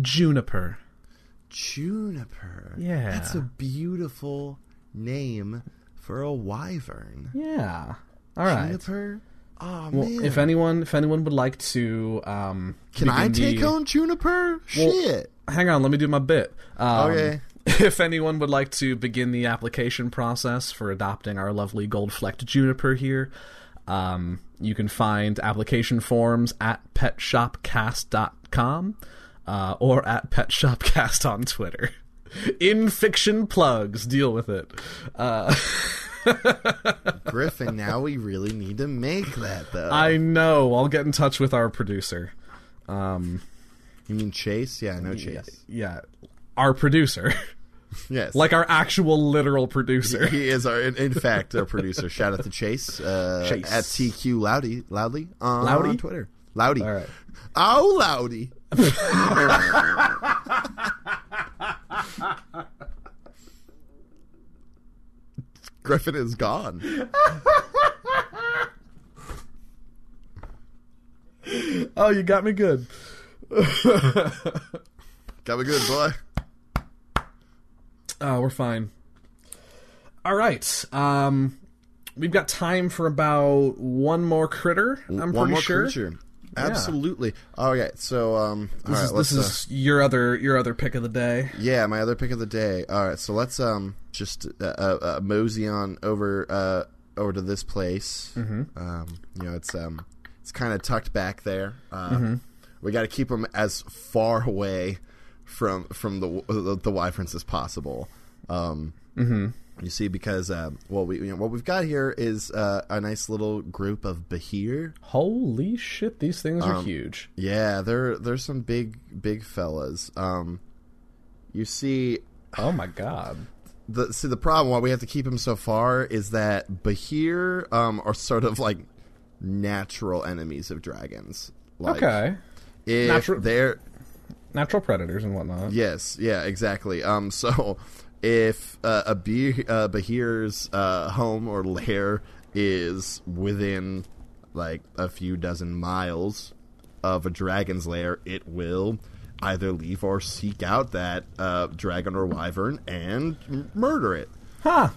Juniper? juniper. Yeah. that's a beautiful name for a wyvern. Yeah. All right. Juniper. Oh Well, man, if anyone if anyone would like to, um, can I take the- on juniper? Well, Shit. Hang on, let me do my bit. Um, Okay. if anyone would like to begin the application process for adopting our lovely gold flecked juniper here, um, you can find application forms at petshopcast.com uh, or at petshopcast on Twitter. In fiction plugs, deal with it. Uh, Griffin, now we really need to make that though. I know. I'll get in touch with our producer. Um, you mean Chase? Yeah, I know Chase. yeah, our producer. Yes, like our actual literal producer. he is our, in, in fact, our producer. Shout out to Chase, uh, Chase. at TQ Loudy, loudly on Loudy? Twitter. Loudy. All right. Oh, Loudy. Griffin is gone. Oh, you got me good. Got me good, boy. Oh, we're fine. All right. Um, we've got time for about one more critter. I'm One pretty more sure. creature. Absolutely. Okay, so um, This, right, is, let's, this uh, your other your other pick of the day. Yeah, my other pick of the day. All right, so let's um just uh, uh, uh, mosey on over uh over to this place. Mm-hmm. Um, you know, it's um it's kind of tucked back there. Uh, Mm-hmm. We got to keep them as far away from from the the, the wyverns as possible. Um, Mm-hmm. You see, because um, well, we you know, what we've got here is uh, a nice little group of behir. Holy shit! These things are Um, huge. Yeah, they're they're some big big fellas. Um, you see, Oh my god. the see the problem why we have to keep them so far is that Behir um are sort of like natural enemies of dragons. Like, okay. if Natural- they're Natural predators and whatnot. yes, yeah, exactly. Um, so if uh, a Be- uh, Behir's uh, home or lair is within like a few dozen miles of a dragon's lair, it will either leave or seek out that uh, dragon or wyvern and m- murder it. Huh.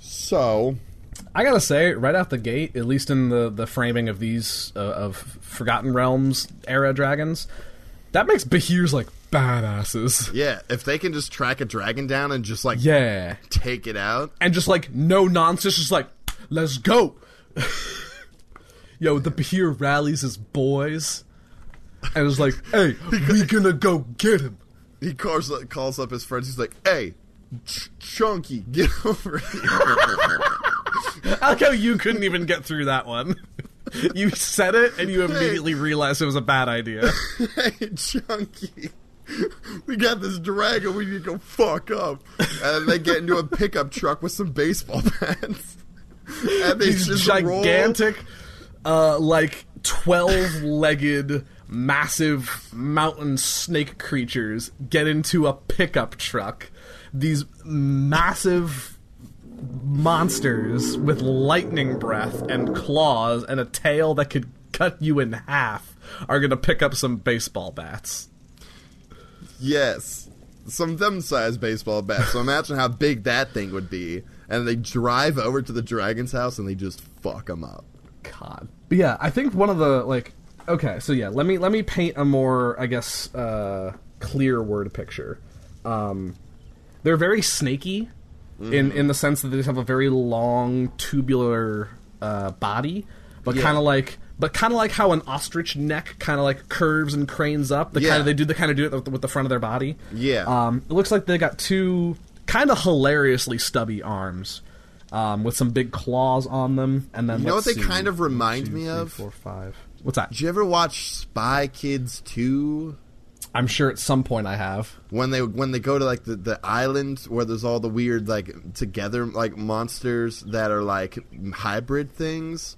So I gotta say, right out the gate, at least in the the framing of these uh, of Forgotten Realms era dragons, that makes Behirs like badasses. yeah, if they can just track a dragon down and just like Yeah, take it out, and just like no nonsense, just like let's go. Yo, the Behir rallies his boys, and is like, "Hey, we gonna go get him." he calls uh, calls up his friends. He's like, "Hey, Ch- Chunky, get over here." How you couldn't even get through that one? You said it, and you immediately realized it was a bad idea. hey, Chunky. We got this dragon we need to go fuck up. And then they get into a pickup truck with some baseball bats. And they These just gigantic, uh, like twelve-legged, massive mountain snake creatures get into a pickup truck. These massive monsters with lightning breath and claws and a tail that could cut you in half are gonna pick up some baseball bats. Yes. Some them sized baseball bats. So imagine how big that thing would be. And they drive over to the dragon's house and they just fuck them up. God. But yeah, I think one of the like okay, so yeah, let me let me paint a more I guess uh clear word picture. Um they're very snaky in in the sense that they just have a very long tubular uh body, but Yeah. kind of like but kind of like how an ostrich neck kind of like curves and cranes up. The Yeah. kind of they do the kind of do it with the, with the front of their body. Yeah. Um, it looks like they got two kind of hilariously stubby arms, um, with some big claws on them, and then You know what they see, kind of remind two, me three, of? Four, five. What's that? Did you ever watch Spy Kids 2? I'm sure at some point I have. when they when they go to like the, the island where there's all the weird like together like monsters that are like hybrid things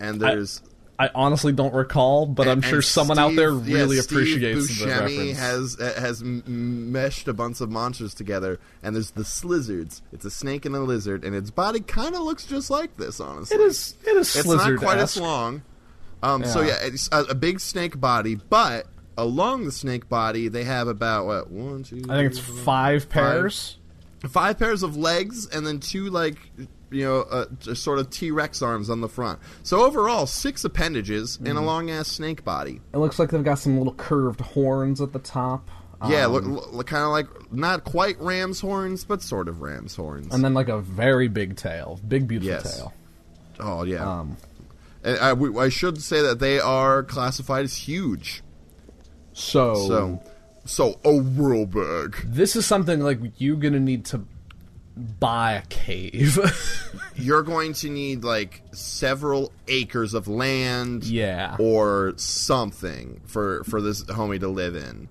and there's I honestly don't recall, but I'm sure someone out there Steve- yeah, really Steve appreciates the reference. has uh, has meshed a bunch of monsters together and there's the slizzards it's a snake and a lizard and its body kind of looks just like this honestly it is. It is. it's not quite as long um, so Yeah. yeah it's a, a big snake body but along the snake body they have about what one two I think it's five pairs. five pairs of legs and then two like you know uh, sort of t-rex arms on the front so overall six appendages and a Mm-hmm. long ass snake body It looks like they've got some little curved horns at the top. Yeah, Um, look, look kind of like not quite ram's horns, but sort of ram's horns. and then like a very big tail, big beautiful Yes. tail. oh yeah. Um, I, I should say that they are classified as huge. so, So, so a whirlberg. this is something like you're gonna need to buy a cave. You're going to need like several acres of land, yeah. or something for for this homie to live in.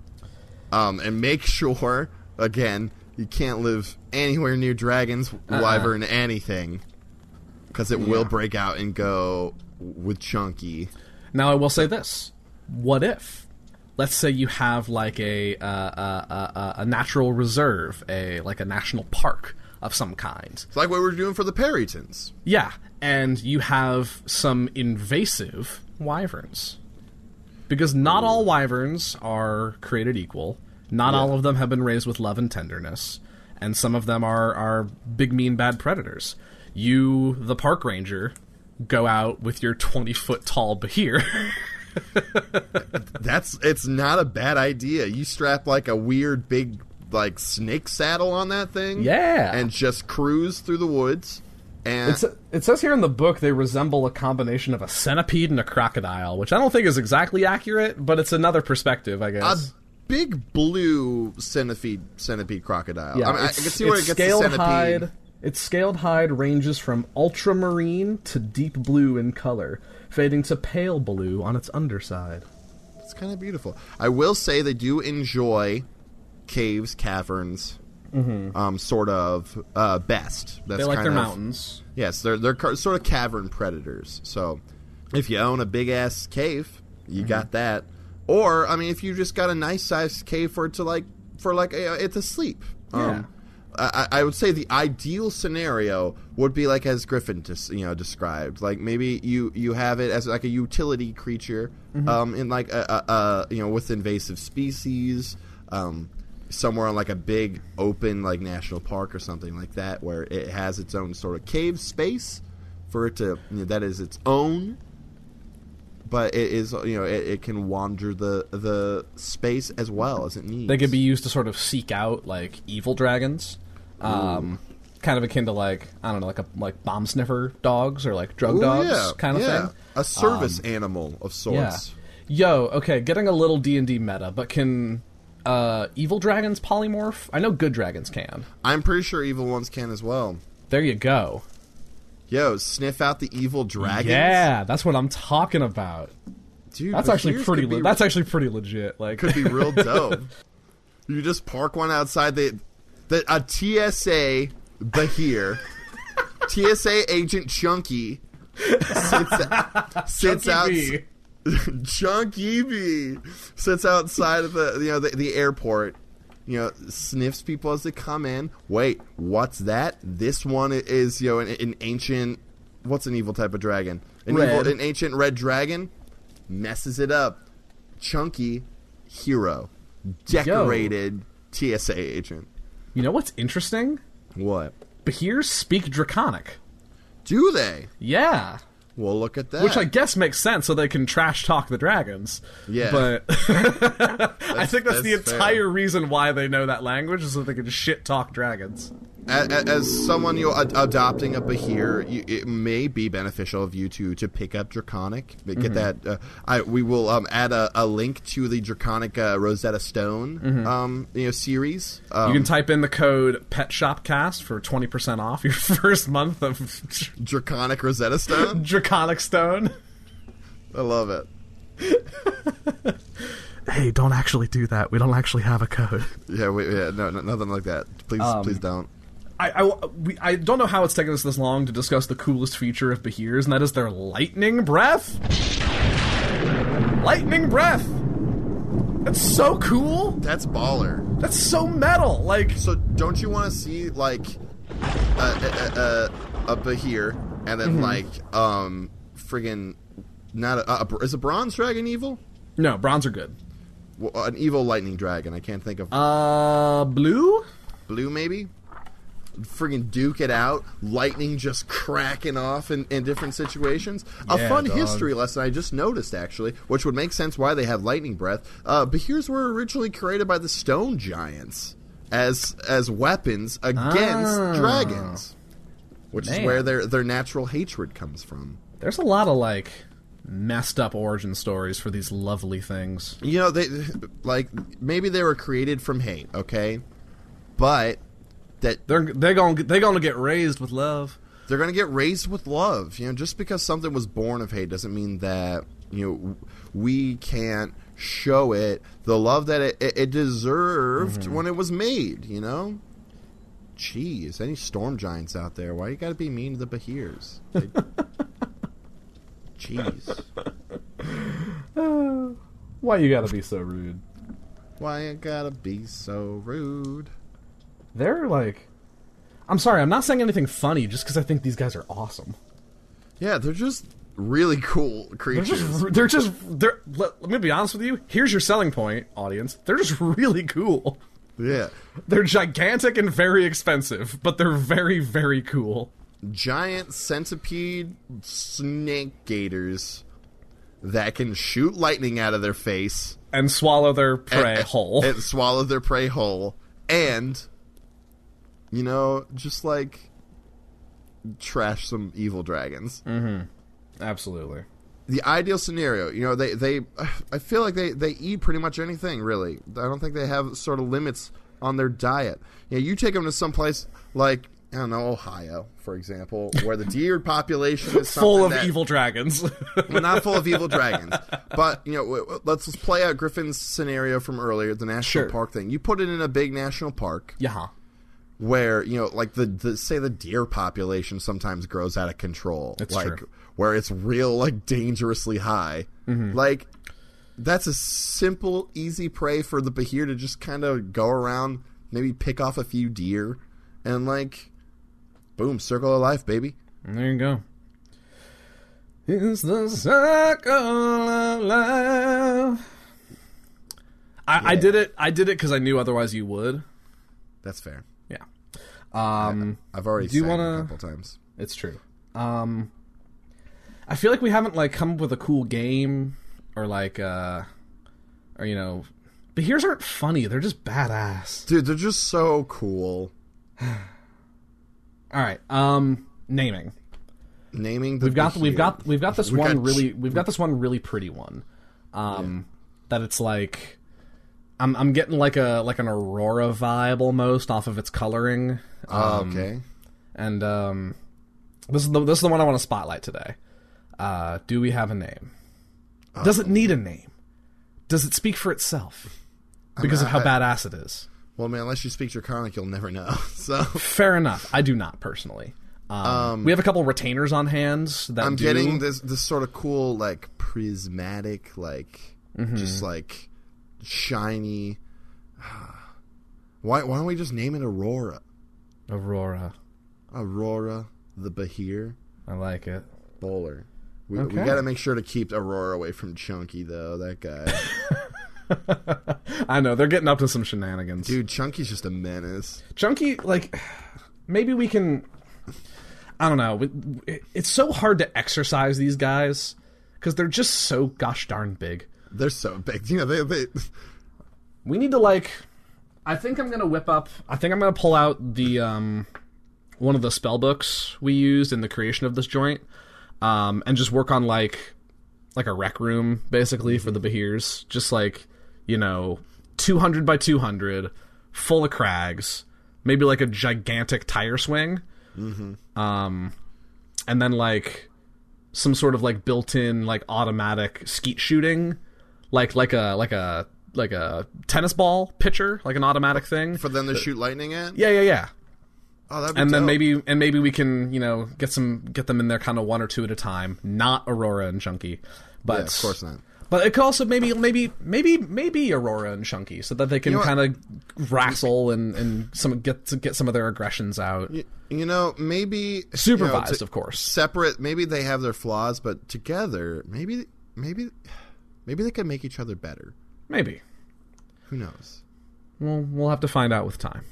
Um, and make sure again you can't live anywhere near dragons, Uh-uh. wyvern, anything, because it will break out and go with chunky. Now I will say this: What if, let's say, you have like a uh, uh, uh, uh, a natural reserve, a like a national park of some kind. It's like what we're doing for the Perytons. Yeah, and you have some invasive wyverns. Because not all wyverns are created equal. Not all of them have been raised with love and tenderness. And some of them are, are big, mean, bad predators. You, the park ranger, go out with your 20 foot tall Behir. That's it's not a bad idea. You strap like a weird big like snake saddle on that thing, Yeah. and just cruise through the woods. And It's, it says here in the book they resemble a combination of a centipede and a crocodile, which I don't think is exactly accurate, but it's another perspective, I guess. A big blue centipede centipede crocodile. Yeah, I, mean, I can see where it its gets the scaled centipede. hide. Its scaled hide ranges from ultramarine to deep blue in color, fading to pale blue on its underside. It's kind of beautiful. I will say they do enjoy caves, caverns, um, sort of uh, best. That's They like their of- mountains. Yes, they're they're ca- sort of cavern predators. So if you own a big ass cave, you Mm-hmm. got that. Or I mean, if you just got a nice sized cave for it to like for like uh, it to sleep. Um, I, I would say the ideal scenario would be like as Griffin just you know described. Like maybe you you have it as like a utility creature, Mm-hmm. um, in like a, a, a you know with invasive species, um, somewhere on like a big open like national park or something like that, where it has its own sort of cave space for it to you know, that is its own. But it is you know it, it can wander the the space as well as it needs. They could be used to sort of seek out like evil dragons, um, kind of akin to like I don't know, like a like bomb sniffer dogs or like drug Ooh, dogs yeah, kind of yeah. thing. Um, A service animal of Yeah. sorts. Yo, okay, getting a little D and D meta, but can uh, evil dragons polymorph? I know good dragons can. I'm pretty sure evil ones can as well. There you go. Yo, sniff out the evil dragons. Yeah, that's what I'm talking about. dude, That's actually pretty. Le- that's actually pretty legit. Like, could be real dope. you just park one outside the the a TSA Behir, TSA agent Chunky sits sits out. Chunky Chunky B sits outside of the you know the, the airport. You know, sniffs people as they come in. Wait, what's that? This one is you know an, an ancient. What's an evil type of dragon? An Red. evil, an ancient red dragon. Messes it up. Chunky, hero, decorated TSA agent. You know what's interesting? What Behirs speak Draconic. do they? Yeah, Well, look at that. which I guess makes sense, so they can trash talk the dragons. Yeah. but I think that's, the that's fair. entire reason why they know that language is so they can shit talk dragons. As, as someone you know, ad- adopting a Behir, you, it may be beneficial of you to to pick up Draconic. Get Mm-hmm. that. Uh, I we will um, add a, a link to the Draconic uh, Rosetta Stone um, you know series. Um, Mm-hmm. You can type in the code PetShopCast for twenty percent off your first month of Draconic Rosetta Stone. Draconic Stone. I love it. Hey, don't actually do that. We don't actually have a code. Yeah, we, yeah, no, no, nothing like that. Please, Um, please don't. I, I, we, I don't know how it's taken us this long to discuss the coolest feature of Behirs, and that is their lightning breath. Lightning breath. That's so cool. That's baller. That's so metal. Like, So, don't you want to see like a a, a, a Behir and Mm-hmm. then like um friggin' not a, a, is a bronze dragon evil? no, bronze are good. Well, an evil lightning dragon. I can't think of Uh, blue. blue maybe. Friggin' duke it out, lightning just cracking off in, in different situations. A fun dog. history lesson I just noticed, actually, which would make sense why they have lightning breath. Uh, here's were originally created by the stone giants as as weapons against Ah. dragons, which is where their their natural hatred comes from. There's a lot of like messed up origin stories for these lovely things. You know, they like maybe they were created from hate, okay, but that They're they're going they're going to get raised with love. they're going to get raised with love. You know, just because something was born of hate doesn't mean that you know we can't show it the love that it, it, it deserved mm-hmm. when it was made. You know. Jeez, any storm giants out there? Why you got to be mean to the Behirs? They- Jeez, Why you got to be so rude? why you gotta be so rude? They're like I'm sorry, I'm not saying anything funny just cuz I think these guys are awesome. Yeah, they're just really cool They're creatures. just they're just they're let, let me be honest with you. Here's your selling point, audience. They're just really cool. yeah, They're gigantic and very expensive, but they're very very cool. giant centipede snake gators that can shoot lightning out of their face And swallow their prey and, whole. and swallow their prey whole, and you know, just like trash some evil dragons. Mm-hmm. Absolutely. the ideal scenario you know they they i feel like they they eat pretty much anything really i don't think they have sort of limits on their diet you know you take them to some place like i don't know ohio for example where the deer population is Full of that- evil dragons. well, not full of evil dragons but you know let's let's play out griffin's scenario from earlier the national Sure. park thing you put it in a big national park yeah. Where you know like the, the say the deer population sometimes grows out of control That's like true. where it's real like dangerously high Mm-hmm. like that's a simple easy prey for the behir to just kind of go around maybe pick off a few deer and like boom circle of life baby There you go. It's the circle of life. I, I did it. I did it because I knew otherwise you would. that's fair Yeah. Um, i've already Do you wanna- a couple times it's true. Um, I feel like we haven't like come up with a cool game or like uh, or you know, but here's aren't funny. They're just badass. dude they're just so cool All right. Um, naming. naming the We've got we've got we've got this We one got really we've got this one really pretty one. Um, that it's like I'm I'm getting like a like an aurora vibe almost off of its coloring. Oh, Um, okay And um, this is the this is the one I want to spotlight today. Uh, do we have a name? Does it need a name? Does it speak for itself? Because of how I- badass it is. well man unless you speak draconic you'll never know so Fair enough. I do not personally. Um, we have a couple retainers on hand that I'm do. getting this this sort of cool like prismatic like Mm-hmm. just like shiny. Why why don't we just name it Aurora? Aurora. Aurora the Behir I like it. bowler. We, Okay. we got to make sure to keep Aurora away from Chunky though. That guy, I know they're getting up to some shenanigans. dude. Chunky's just a menace. Chunky, like, maybe we can. I don't know. It's so hard to exercise these guys because they're just so gosh darn big. They're so big. You know they they. We need to like. I think I'm gonna whip up. I think I'm gonna pull out the um, one of the spell books we used in the creation of this joint, um, and just work on like, like a rec room basically for the Behirs. Just like, you know, 200 by 200, full of crags, maybe like a gigantic tire swing, um, and then like some sort of like built-in like automatic skeet shooting, like like a like a like a tennis ball pitcher, like an automatic thing. For them to shoot lightning at. Yeah, yeah, yeah. Oh, that'd be And then maybe and maybe we can you know get some get them in there kind of one or two at a time, not Aurora and Chunky, but Yeah, of course not. But it could also maybe maybe maybe maybe Aurora and Chunky, so that they can You know kind of wrestle and and some get to get some of their aggressions out. You, you know, maybe Supervised, you know, of course. Separate. Maybe they have their flaws, but together, maybe, maybe, maybe they can make each other better. Maybe Who knows? we'll we'll have to find out with time.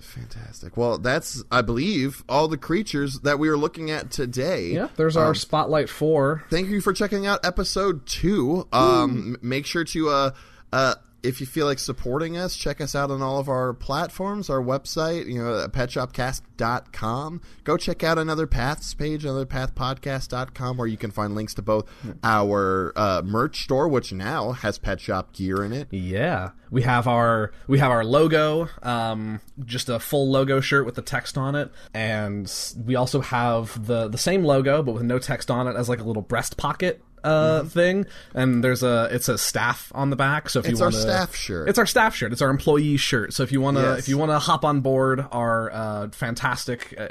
Fantastic. Well, that's I believe all the creatures that we are looking at today. Yeah, there's our spotlight four. Thank you for checking out episode two. Um, make sure to uh, uh, if you feel like supporting us, check us out on all of our platforms, our website, you know, petshopcast.com. Go check out another Paths page, anotherpathpodcast.com, where you can find links to both our uh, merch store, which now has Pet Shop gear in it. Yeah, we have our we have our logo, um, just a full logo shirt with the text on it, and we also have the the same logo but with no text on it as like a little breast pocket uh thing and there's a it's a staff on the back so if It's you our want staff shirt. it's our staff shirt. It's our employee shirt. So if you want to Yes. if you want to hop on board our uh, fantastic uh,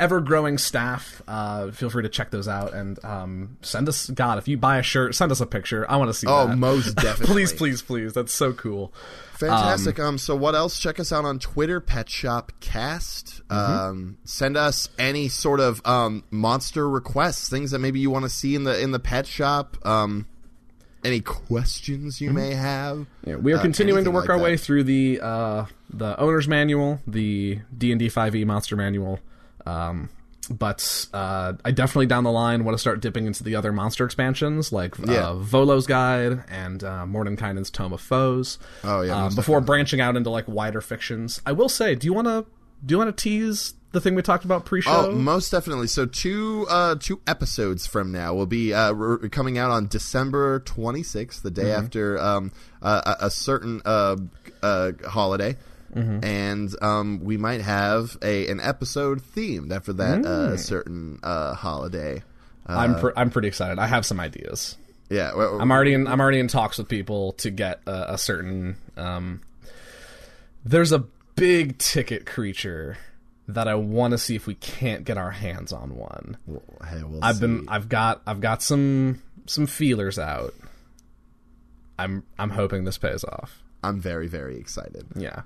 ever growing staff uh, feel free to check those out and um, send us god if you buy a shirt send us a picture. I want to see Oh, that. most definitely. please please please. That's so cool Fantastic. Um, so what else? Check us out on Twitter, Pet Shop Cast. Um, send us any sort of um, monster requests, things that maybe you want to see in the in the pet shop. Um, any questions you may have. Yeah, we are Uh, continuing to work like our that. way through the uh, the owner's manual, the D and D five E monster manual. Um, but uh, I definitely down the line want to start dipping into the other monster expansions, like Yeah. uh, Volo's Guide and uh, Mordenkainen's Tome of Foes. Oh, yeah, um, before branching out into like wider fictions. I will say, do you want to do you want to tease the thing we talked about pre-show? Oh, most definitely. So two uh, two episodes from now will be uh, re- coming out on December 26th, the day Mm-hmm. after um, a, a a certain uh, uh, holiday. Mm-hmm. And um, we might have a an episode themed after that Mm. uh, certain uh, holiday. Uh, I'm pr- I'm pretty excited. I have some ideas. yeah, well, I'm already in. I'm already in talks with people to get a, a certain. Um, there's a big ticket creature that I want to see if we can't get our hands on one. hey, we'll I've see. been. I've got. I've got some some feelers out. I'm. I'm hoping this pays off. I'm very very excited. Yeah.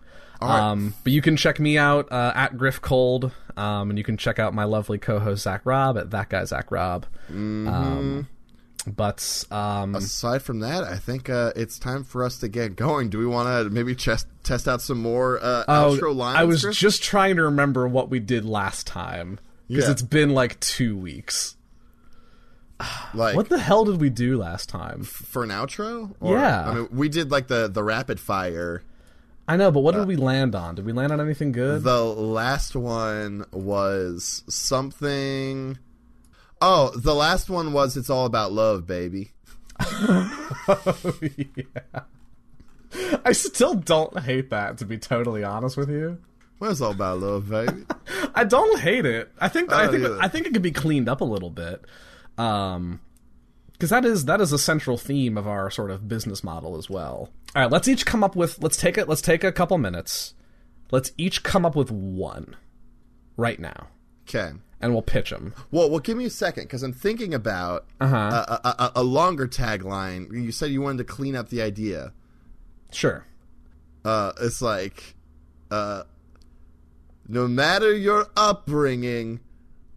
Right. Um, but you can check me out uh, at Griff Cold, um, and you can check out my lovely co-host Zach Rob at that guy Zach Rob. Mm-hmm. Um, but um, Aside from that, I think uh, it's time for us to get going. Do we want to maybe chest, test out some more uh, Oh, outro lines? I was Chris? just trying to remember what we did last time because Yeah. it's been like two weeks. like What the hell did we do last time? for an outro. Or- Yeah. I mean, we did like the the rapid fire. I know, but what did we land on? Did we land on anything good? The last one was something. Oh, the last one was "It's all about love, baby." Yeah. I still don't hate that, to be totally honest with you. Well, it's all about love, baby. I don't hate it. I think I think either. I think it could be cleaned up a little bit. Um because that is that is a central theme of our sort of business model as well. All right, let's each come up with let's take it let's take a couple minutes. Let's each come up with one right now Okay. and we'll pitch them. Well, well, give me a second because I'm thinking about Uh-huh. a, a, a, a longer tagline. You said you wanted to clean up the idea. Sure. Uh, it's like, uh, no matter your upbringing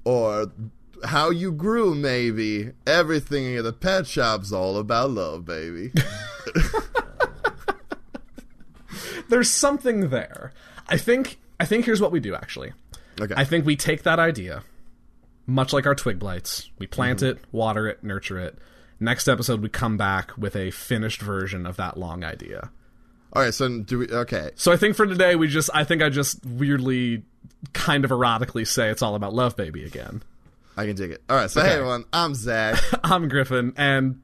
or how you grew, maybe everything in the pet shop's all about love, baby. There's something there. I think I think here's what we do actually. Okay. I think we take that idea, much like our twig blights. We plant mm-hmm. it, water it, nurture it. Next episode, we come back with a finished version of that long idea. all right. So do we? Okay. So I think for today, we just, I think I just weirdly, kind of erotically say it's all about love, baby again. I can dig it. All right. So hey, everyone. I'm Zach. I'm Griffin, and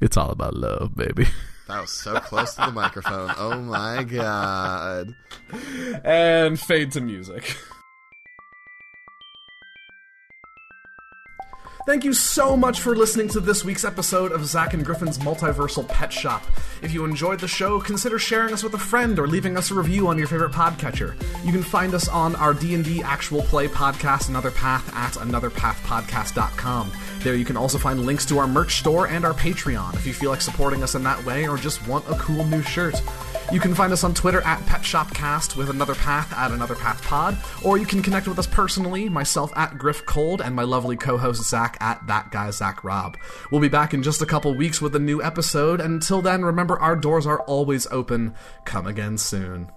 it's all about love, baby. that was so close to the microphone. Oh my god. and fade to music. Thank you so much for listening to this week's episode of Zach and Griffin's Multiversal Pet Shop. If you enjoyed the show, consider sharing us with a friend or leaving us a review on your favorite podcatcher. You can find us on our D&D actual play podcast Another Path at anotherpathpodcast.com. There you can also find links to our merch store and our Patreon if you feel like supporting us in that way or just want a cool new shirt. You can find us on Twitter at PetShopCast with Another Path at Another Path Pod, or you can connect with us personally, myself at Griff Cold and my lovely co-host Zach at That Guy Zach Rob. We'll be back in just a couple weeks with a new episode, until then, remember our doors are always open. Come again soon.